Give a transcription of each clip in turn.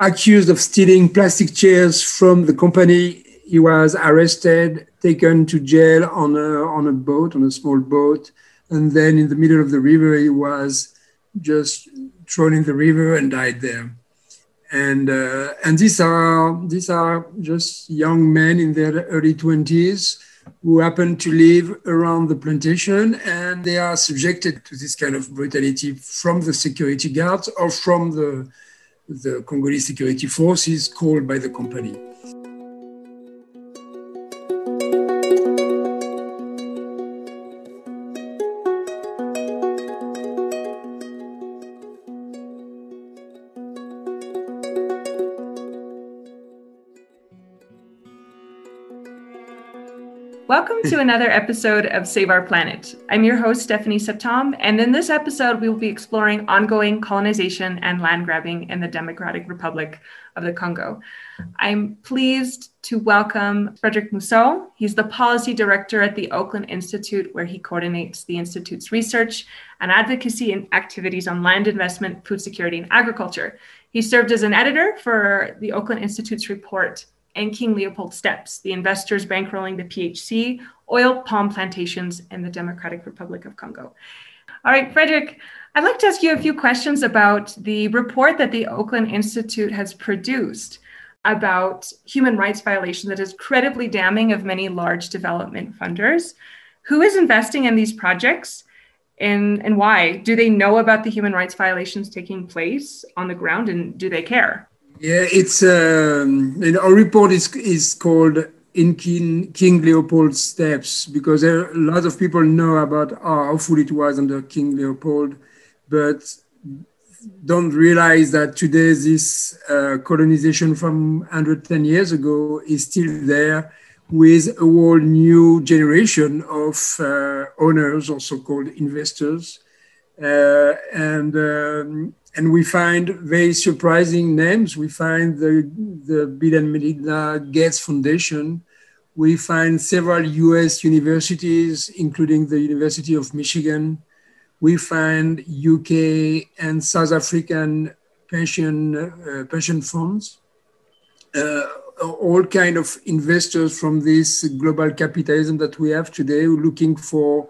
accused of stealing plastic chairs from the company. He was arrested, taken to jail on a, on a boat, on a small boat. And then in the middle of the river, he was just thrown in the river and died there. And, uh, and these, are, these are just young men in their early 20s who happen to live around the plantation and they are subjected to this kind of brutality from the security guards or from the, the Congolese security forces called by the company. Welcome to another episode of Save Our Planet. I'm your host, Stephanie Septom, and in this episode, we will be exploring ongoing colonization and land grabbing in the Democratic Republic of the Congo. I'm pleased to welcome Frederic Mousseau. He's the policy director at the Oakland Institute, where he coordinates the Institute's research and advocacy and activities on land investment, food security, and agriculture. He served as an editor for the Oakland Institute's report and King Leopold's Steps, the investors bankrolling the PHC oil palm plantations in the Democratic Republic of Congo. All right, Frederick, I'd like to ask you a few questions about the report that the Oakland Institute has produced about human rights violations that is credibly damning of many large development funders. Who is investing in these projects and, and why? Do they know about the human rights violations taking place on the ground and do they care? Yeah, it's um, our report is is called in King, King Leopold steps because there, a lot of people know about how awful it was under King Leopold, but don't realize that today this uh, colonization from 110 years ago is still there with a whole new generation of uh, owners, also called investors. Uh, and um, and we find very surprising names. We find the, the Bill and Melinda Gates Foundation. We find several US universities, including the University of Michigan. We find UK and South African pension, uh, pension funds. Uh, all kind of investors from this global capitalism that we have today looking for,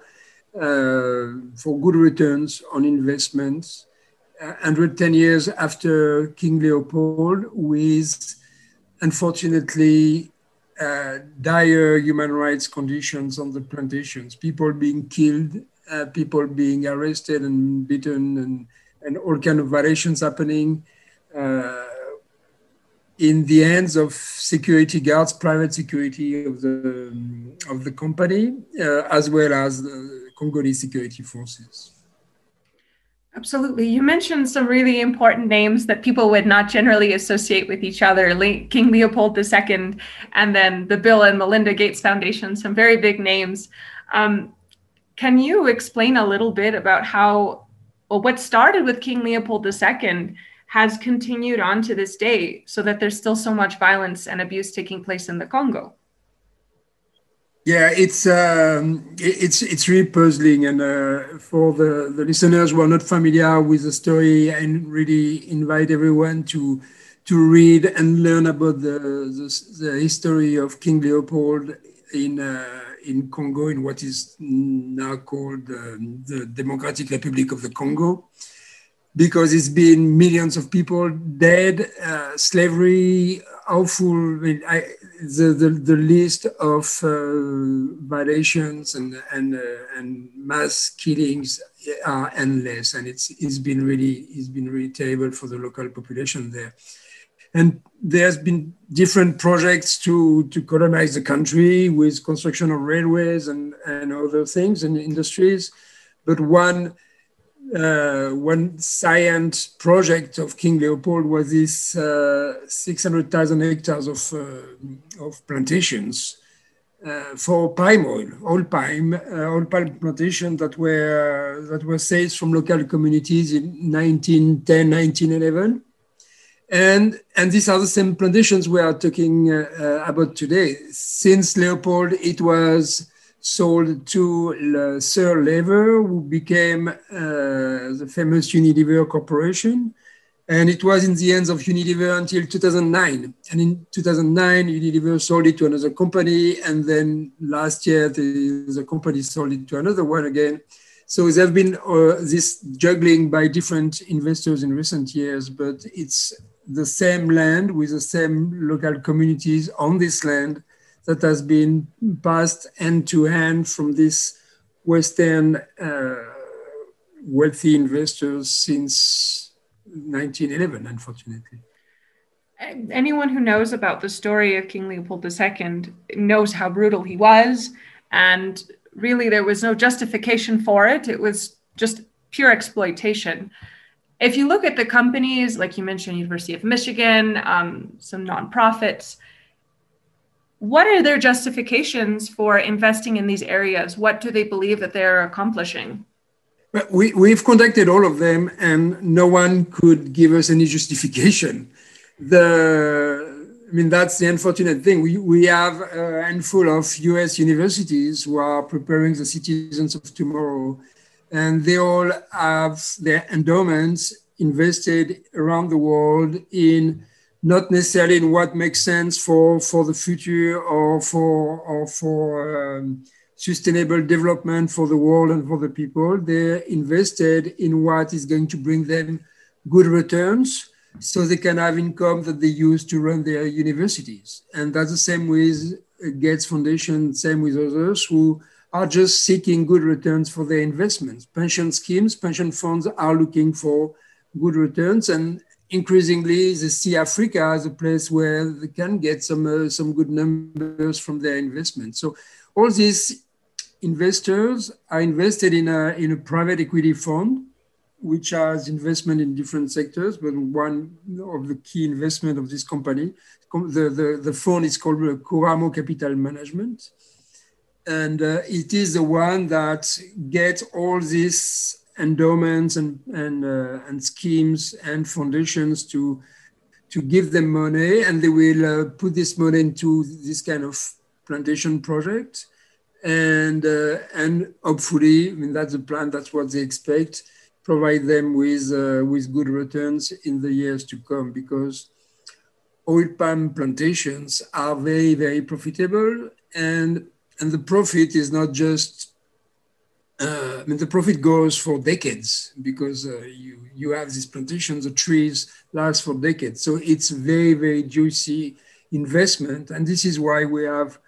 for good returns on investments. 110 years after King Leopold, with unfortunately uh, dire human rights conditions on the plantations, people being killed, uh, people being arrested and beaten, and, and all kind of violations happening uh, in the hands of security guards, private security of the, of the company, uh, as well as the Congolese security forces. Absolutely. You mentioned some really important names that people would not generally associate with each other King Leopold II, and then the Bill and Melinda Gates Foundation, some very big names. Um, can you explain a little bit about how, well, what started with King Leopold II has continued on to this day so that there's still so much violence and abuse taking place in the Congo? Yeah, it's um, it's it's really puzzling, and uh, for the, the listeners who are not familiar with the story, I really invite everyone to to read and learn about the the, the history of King Leopold in uh, in Congo, in what is now called um, the Democratic Republic of the Congo, because it's been millions of people dead, uh, slavery, awful. I mean, I, the, the, the list of uh, violations and and uh, and mass killings are endless, and it's it's been really it's been really terrible for the local population there. And there's been different projects to to colonize the country with construction of railways and and other things and industries, but one uh, one science project of King Leopold was this uh, 600,000 hectares of, uh, of plantations uh, for palm oil, oil palm, uh, oil palm plantation that were that were seized from local communities in 1910, 1911. And, and these are the same plantations we are talking uh, about today. Since Leopold, it was sold to Sir Lever, who became uh, the famous Unilever Corporation. And it was in the hands of Unilever until 2009. And in 2009, Unilever sold it to another company. And then last year, the, the company sold it to another one again. So there have been uh, this juggling by different investors in recent years, but it's the same land with the same local communities on this land that has been passed end to hand from these Western uh, wealthy investors since 1911, unfortunately. Anyone who knows about the story of King Leopold II knows how brutal he was. And really, there was no justification for it. It was just pure exploitation. If you look at the companies, like you mentioned, University of Michigan, um, some nonprofits, what are their justifications for investing in these areas? What do they believe that they're accomplishing? We, we've contacted all of them, and no one could give us any justification. The, I mean, that's the unfortunate thing. We, we have a handful of US universities who are preparing the citizens of tomorrow, and they all have their endowments invested around the world in not necessarily in what makes sense for, for the future or for, or for um, sustainable development for the world and for the people. They're invested in what is going to bring them good returns so they can have income that they use to run their universities. And that's the same with Gates Foundation, same with others who are just seeking good returns for their investments. Pension schemes, pension funds are looking for good returns and increasingly they see Africa as a place where they can get some, uh, some good numbers from their investment. So all these investors are invested in a, in a private equity fund, which has investment in different sectors, but one of the key investment of this company, the, the, the fund is called Kuramo Capital Management. And uh, it is the one that gets all these endowments and, and, uh, and schemes and foundations to, to give them money, and they will uh, put this money into this kind of plantation project and uh, and hopefully, I mean that's the plan. That's what they expect. Provide them with uh, with good returns in the years to come because oil palm plantations are very very profitable and and the profit is not just uh, I mean the profit goes for decades because uh, you you have these plantations the trees last for decades. So it's very very juicy investment. And this is why we have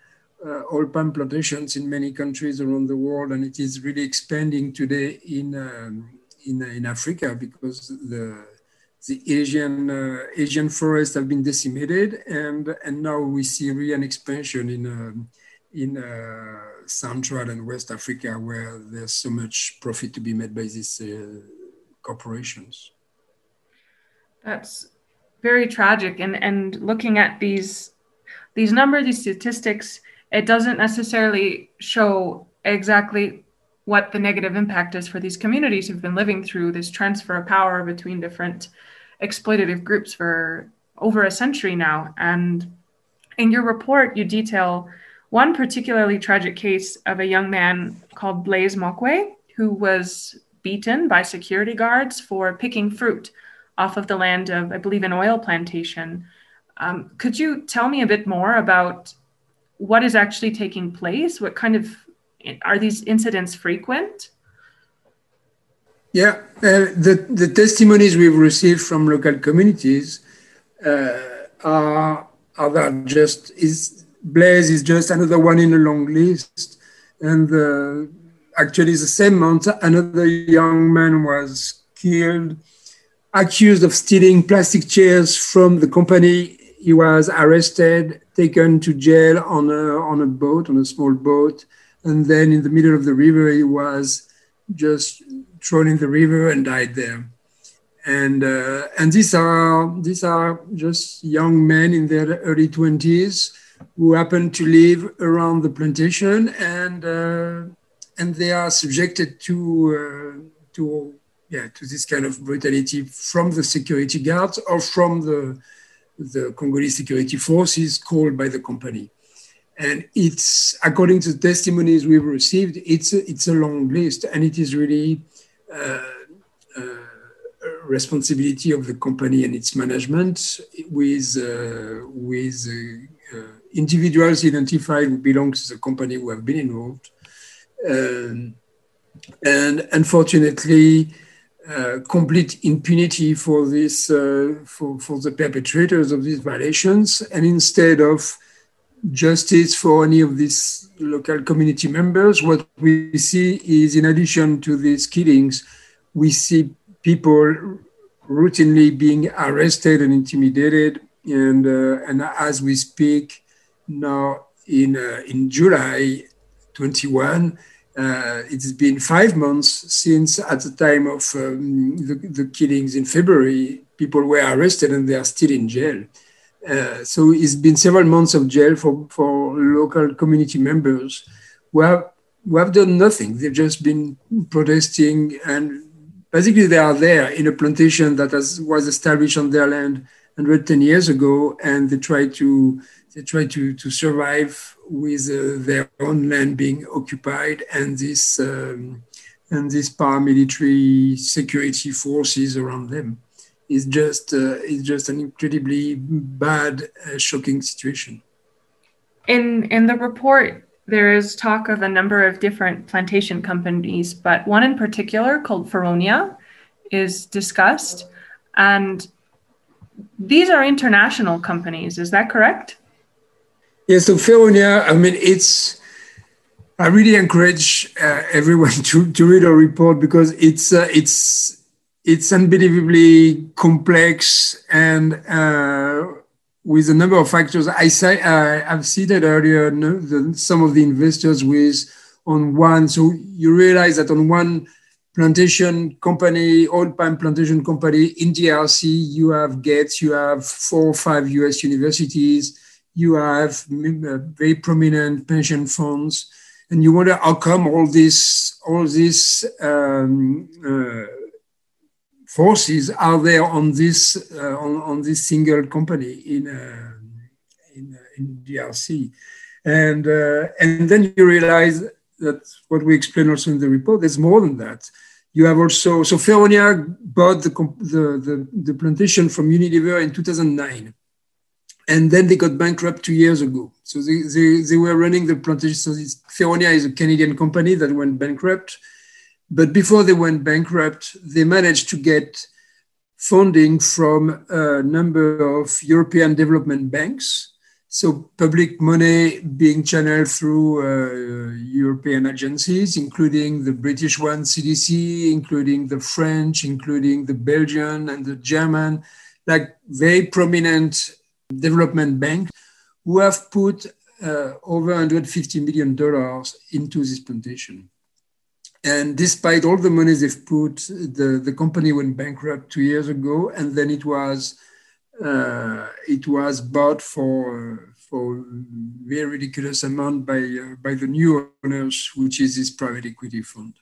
uh, oil palm plantations in many countries around the world, and it is really expanding today in um, in, uh, in Africa because the the Asian uh, Asian forests have been decimated, and and now we see really an expansion in um, in uh, Central and West Africa where there's so much profit to be made by these uh, corporations. That's very tragic, and and looking at these these numbers, these statistics it doesn't necessarily show exactly what the negative impact is for these communities who've been living through this transfer of power between different exploitative groups for over a century now. And in your report, you detail one particularly tragic case of a young man called Blaise Mokwe, who was beaten by security guards for picking fruit off of the land of, I believe, an oil plantation. Um, could you tell me a bit more about what is actually taking place? What kind of are these incidents frequent? Yeah, uh, the, the testimonies we've received from local communities uh, are, are just is Blaise is just another one in a long list. And uh, actually, the same month, another young man was killed, accused of stealing plastic chairs from the company he was arrested, taken to jail on a, on a boat, on a small boat. And then in the middle of the river, he was just thrown in the river and died there. And, uh, and these, are, these are just young men in their early 20s who happen to live around the plantation and, uh, and they are subjected to, uh, to, yeah, to this kind of brutality from the security guards or from the, the Congolese security forces called by the company. And it's, according to the testimonies we've received, it's a, it's a long list and it is really uh, uh, responsibility of the company and its management with, uh, with uh, individuals identified who belong to the company who have been involved. Um, and unfortunately, uh, complete impunity for this uh, for, for the perpetrators of these violations and instead of justice for any of these local community members what we see is in addition to these killings we see people routinely being arrested and intimidated and uh, and as we speak now in uh, in July 21 uh, it's been five months since, at the time of um, the, the, killings in February, people were arrested and they are still in jail. Uh, so it's been several months of jail for, for local community members who have, who have done nothing. They've just been protesting, and basically they are there in a plantation that has, was established on their land 110 years ago, and they try to they try to, to survive with uh, their own land being occupied and this um, and these paramilitary security forces around them. It's just uh, just an incredibly bad, uh, shocking situation. In in the report, there is talk of a number of different plantation companies, but one in particular called Feronia is discussed, and these are international companies. Is that correct? Yeah, so Feronia, I mean, it's, I really encourage uh, everyone to, to read our report because it's, uh, it's, it's unbelievably complex and uh, with a number of factors. I say, uh, I've cited earlier no, the, some of the investors with on one. So you realize that on one plantation company, oil palm plantation company in DRC, you have Gates, you have four or five US universities, you have uh, very prominent pension funds, and you wonder how come all these all these um, uh, forces are there on this uh, on, on this single company in uh, in, uh, in DRC, and uh, and then you realize that what we explain also in the report. There's more than that. You have also so Feronia bought the, the, the, the plantation from Unilever in 2009 and then they got bankrupt two years ago. So they, they, they were running the plantation. So Feronia is a Canadian company that went bankrupt. But before they went bankrupt, they managed to get funding from a number of European development banks. So public money being channeled through uh, European agencies, including the British one, CDC, including the French, including the Belgian and the German, like very prominent development bank who have put uh, over 150 million dollars into this plantation. And despite all the money they've put, the, the company went bankrupt two years ago, and then it was it was bought for for very ridiculous amount by uh, by the new owners, which is this private equity fund.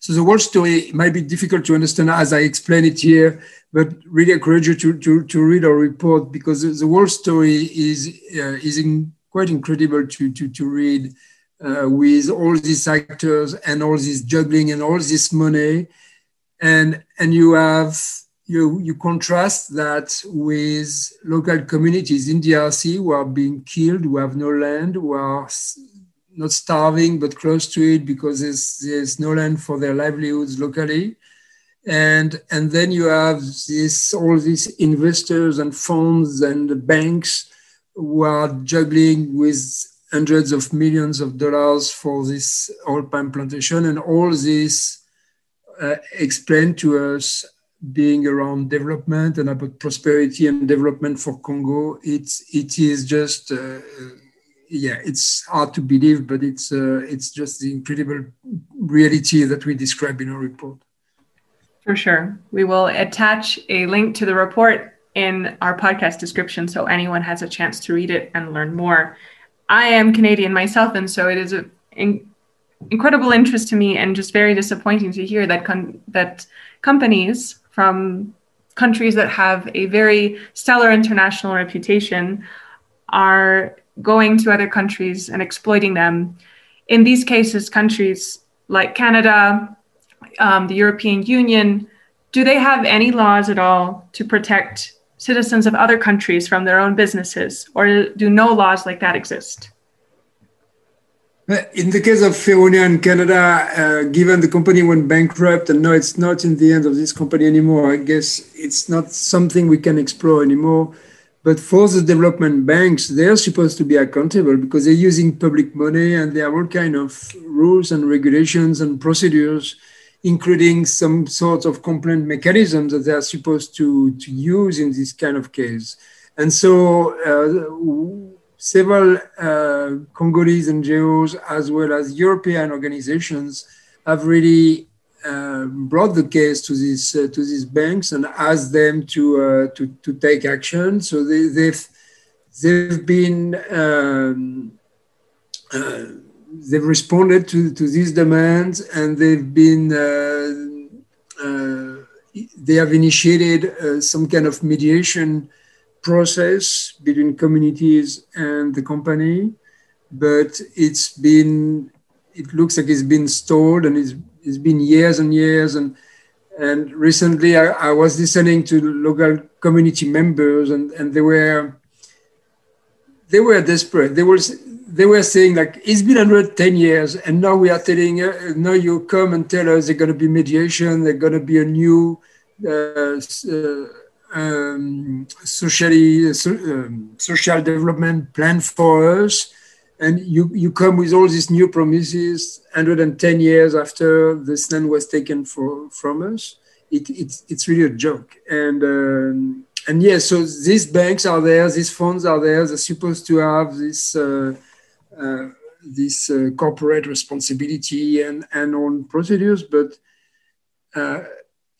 So the whole story might be difficult to understand as I explain it here, but really encourage you to, to, to read our report because the whole story is, uh, is in, quite incredible to, to, to read uh, with all these actors and all this juggling and all this money. And, and you have, you, you contrast that with local communities in DRC who are being killed, who have no land, who are not starving but close to it because there's, there's no land for their livelihoods locally. And and then you have this all these investors and funds and banks who are juggling with hundreds of millions of dollars for this oil palm plantation and all this uh, explained to us being around development and about prosperity and development for Congo it's it is just uh, yeah, it's hard to believe, but it's uh, it's just the incredible reality that we describe in our report. For sure, we will attach a link to the report in our podcast description, so anyone has a chance to read it and learn more. I am Canadian myself, and so it is an in- incredible interest to me, and just very disappointing to hear that con- that companies from countries that have a very stellar international reputation are going to other countries and exploiting them. In these cases, countries like Canada, um, the European Union, do they have any laws at all to protect citizens of other countries from their own businesses, or do no laws like that exist? In the case of Feronia in Canada, uh, given the company went bankrupt and now it's not in the end of this company anymore, I guess it's not something we can explore anymore. But for the development banks, they're supposed to be accountable because they're using public money and there are all kind of rules and regulations and procedures including some sort of complaint mechanisms that they are supposed to, to use in this kind of case. And so uh, several uh, Congolese NGOs as well as European organizations have really uh, brought the case to these uh, to these banks and asked them to uh, to, to take action. So they, have they've, they've been um, uh, they've responded to, to these demands and they've been uh, they have initiated some kind of mediation process between communities and the company but it's been it looks like it's been stalled and it's, it's been years and years. And and recently I, I was listening to local community members and, and they were they were desperate. They were they were saying like it's been 110 years and now we are telling uh, now you come and tell us there's going to be mediation there's going to be a new uh, uh, um, socially so, um, social development plan for us. And you you come with all these new promises 110 years after this land was taken for, from us. It, it's it's really a joke. And um, and yes yeah, so these banks are there these funds are there they're supposed to have this uh, uh, this uh, corporate responsibility and, and on procedures, but uh,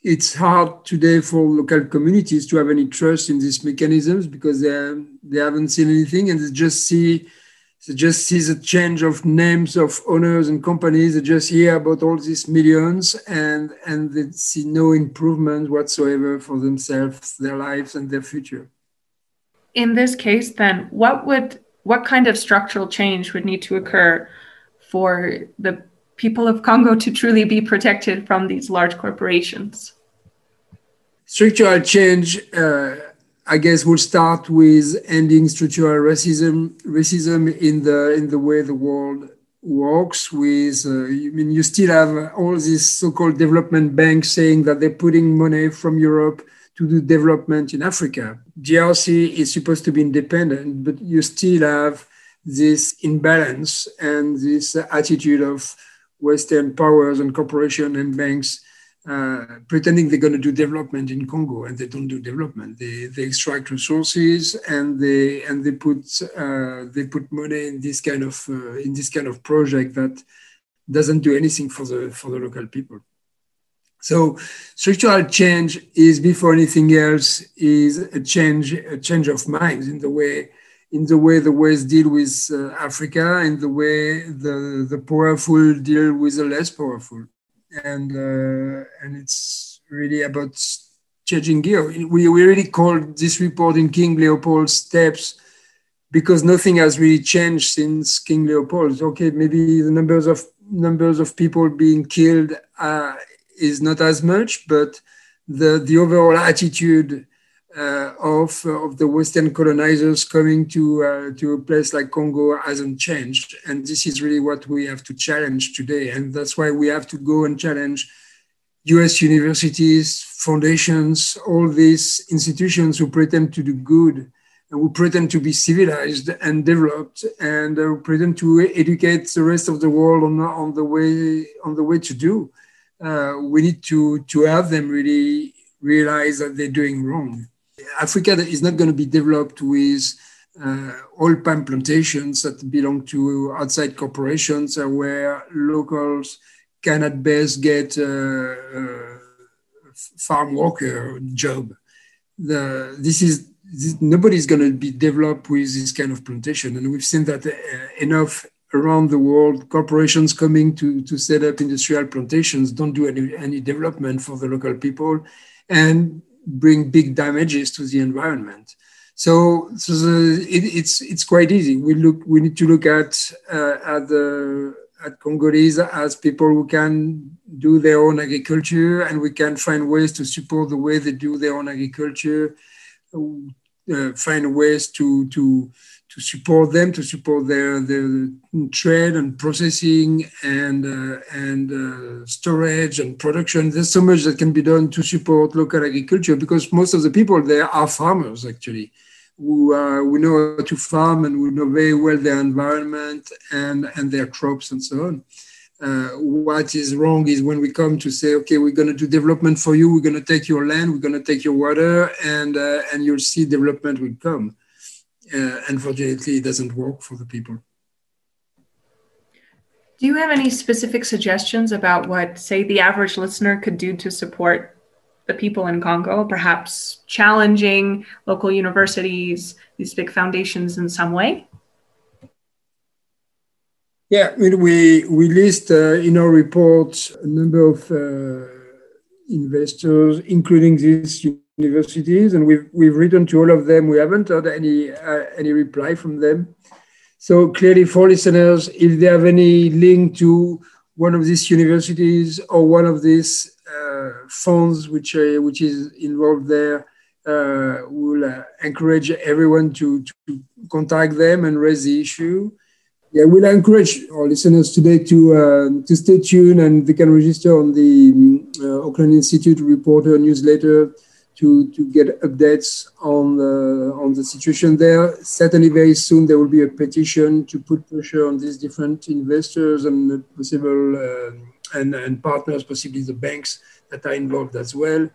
it's hard today for local communities to have any trust in these mechanisms because they, they haven't seen anything and they just see they just see the change of names of owners and companies. They just hear about all these millions and and they see no improvement whatsoever for themselves, their lives, and their future. In this case, then, what would what kind of structural change would need to occur for the people of Congo to truly be protected from these large corporations? Structural change, uh, I guess, will start with ending structural racism, racism in the in the way the world works. With, uh, I mean, you still have all these so-called development banks saying that they're putting money from Europe to do development in Africa. DRC is supposed to be independent, but you still have this imbalance and this attitude of Western powers and corporations and banks uh, pretending they're going to do development in Congo, and they don't do development. They, they extract resources and they and they put uh, they put money in this kind of uh, in this kind of project that doesn't do anything for the for the local people. So structural change is before anything else is a change, a change of minds in the way in the way the West deal with uh, Africa, in the way the, the powerful deal with the less powerful. And, uh, and it's really about changing gear. We, we really call this report in King Leopold steps because nothing has really changed since King Leopold. Okay, maybe the numbers of numbers of people being killed uh, is not as much, but the, the overall attitude of, of the Western colonizers coming to, uh, to a place like Congo hasn't changed. And this is really what we have to challenge today. And that's why we have to go and challenge US universities, foundations, all these institutions who pretend to do good and who pretend to be civilized and developed and uh, pretend to educate the rest of the world on, on, the, way, on the way to do uh, we need to, to have them really realize that they're doing wrong. Africa is not going to be developed with uh, oil palm plantations that belong to outside corporations uh, where locals can at best get a farm worker job. The, this is this, nobody's going to be developed with this kind of plantation, and we've seen that uh, enough around the world, corporations coming to, to set up industrial plantations don't do any, any development for the local people and bring big damages to the environment. So, so the, it, it's it's quite easy. We look we need to look at uh, at the at Congolese as people who can do their own agriculture and we can find ways to support the way they do their own agriculture, uh, find ways to, to, to support them, to support their, their trade and processing and, uh, and uh, storage and production. There's so much that can be done to support local agriculture because most of the people there are farmers actually who, uh, who know how to farm and who know very well their environment and, and their crops and so on. Uh, what is wrong is when we come to say, okay, we're going to do development for you, we're going to take your land, we're going to take your water, and uh, and you'll see development will come. Uh, unfortunately, it doesn't work for the people. Do you have any specific suggestions about what, say, the average listener could do to support the people in Congo, perhaps challenging local universities, these big foundations in some way? Yeah, we, we list uh, in our report a number of uh, investors, including these universities, and we've, we've written to all of them. We haven't heard any, uh, any reply from them. So clearly, for listeners, if they have any link to one of these universities or one of these uh, funds which uh, which is involved there uh, will encourage everyone to, to contact them and raise the issue. Yeah, we'll encourage our listeners today to uh, to stay tuned and they can register on the uh, Oakland Institute Reporter newsletter to, to get updates on the on the situation there. Certainly, very soon there will be a petition to put pressure on these different investors and possible. Uh, and, and partners, possibly the banks that are involved as well.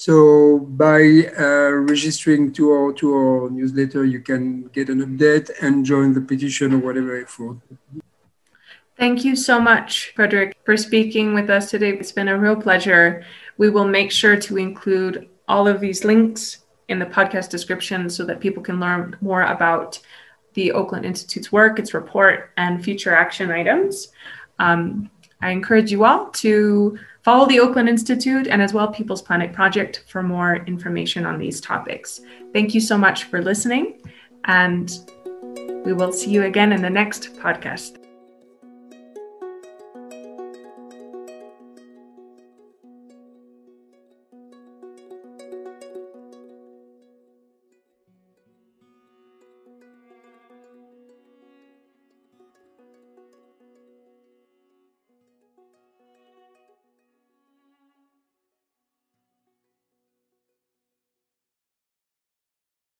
So by uh, registering to our to our newsletter, you can get an update and join the petition or whatever effort. Thank you so much, Frederick, for speaking with us today. It's been a real pleasure. We will make sure to include all of these links in the podcast description so that people can learn more about the Oakland Institute's work, its report, and future action items. Um, I encourage you all to follow the Oakland Institute and as well People's Planet Project for more information on these topics. Thank you so much for listening, and we will see you again in the next podcast.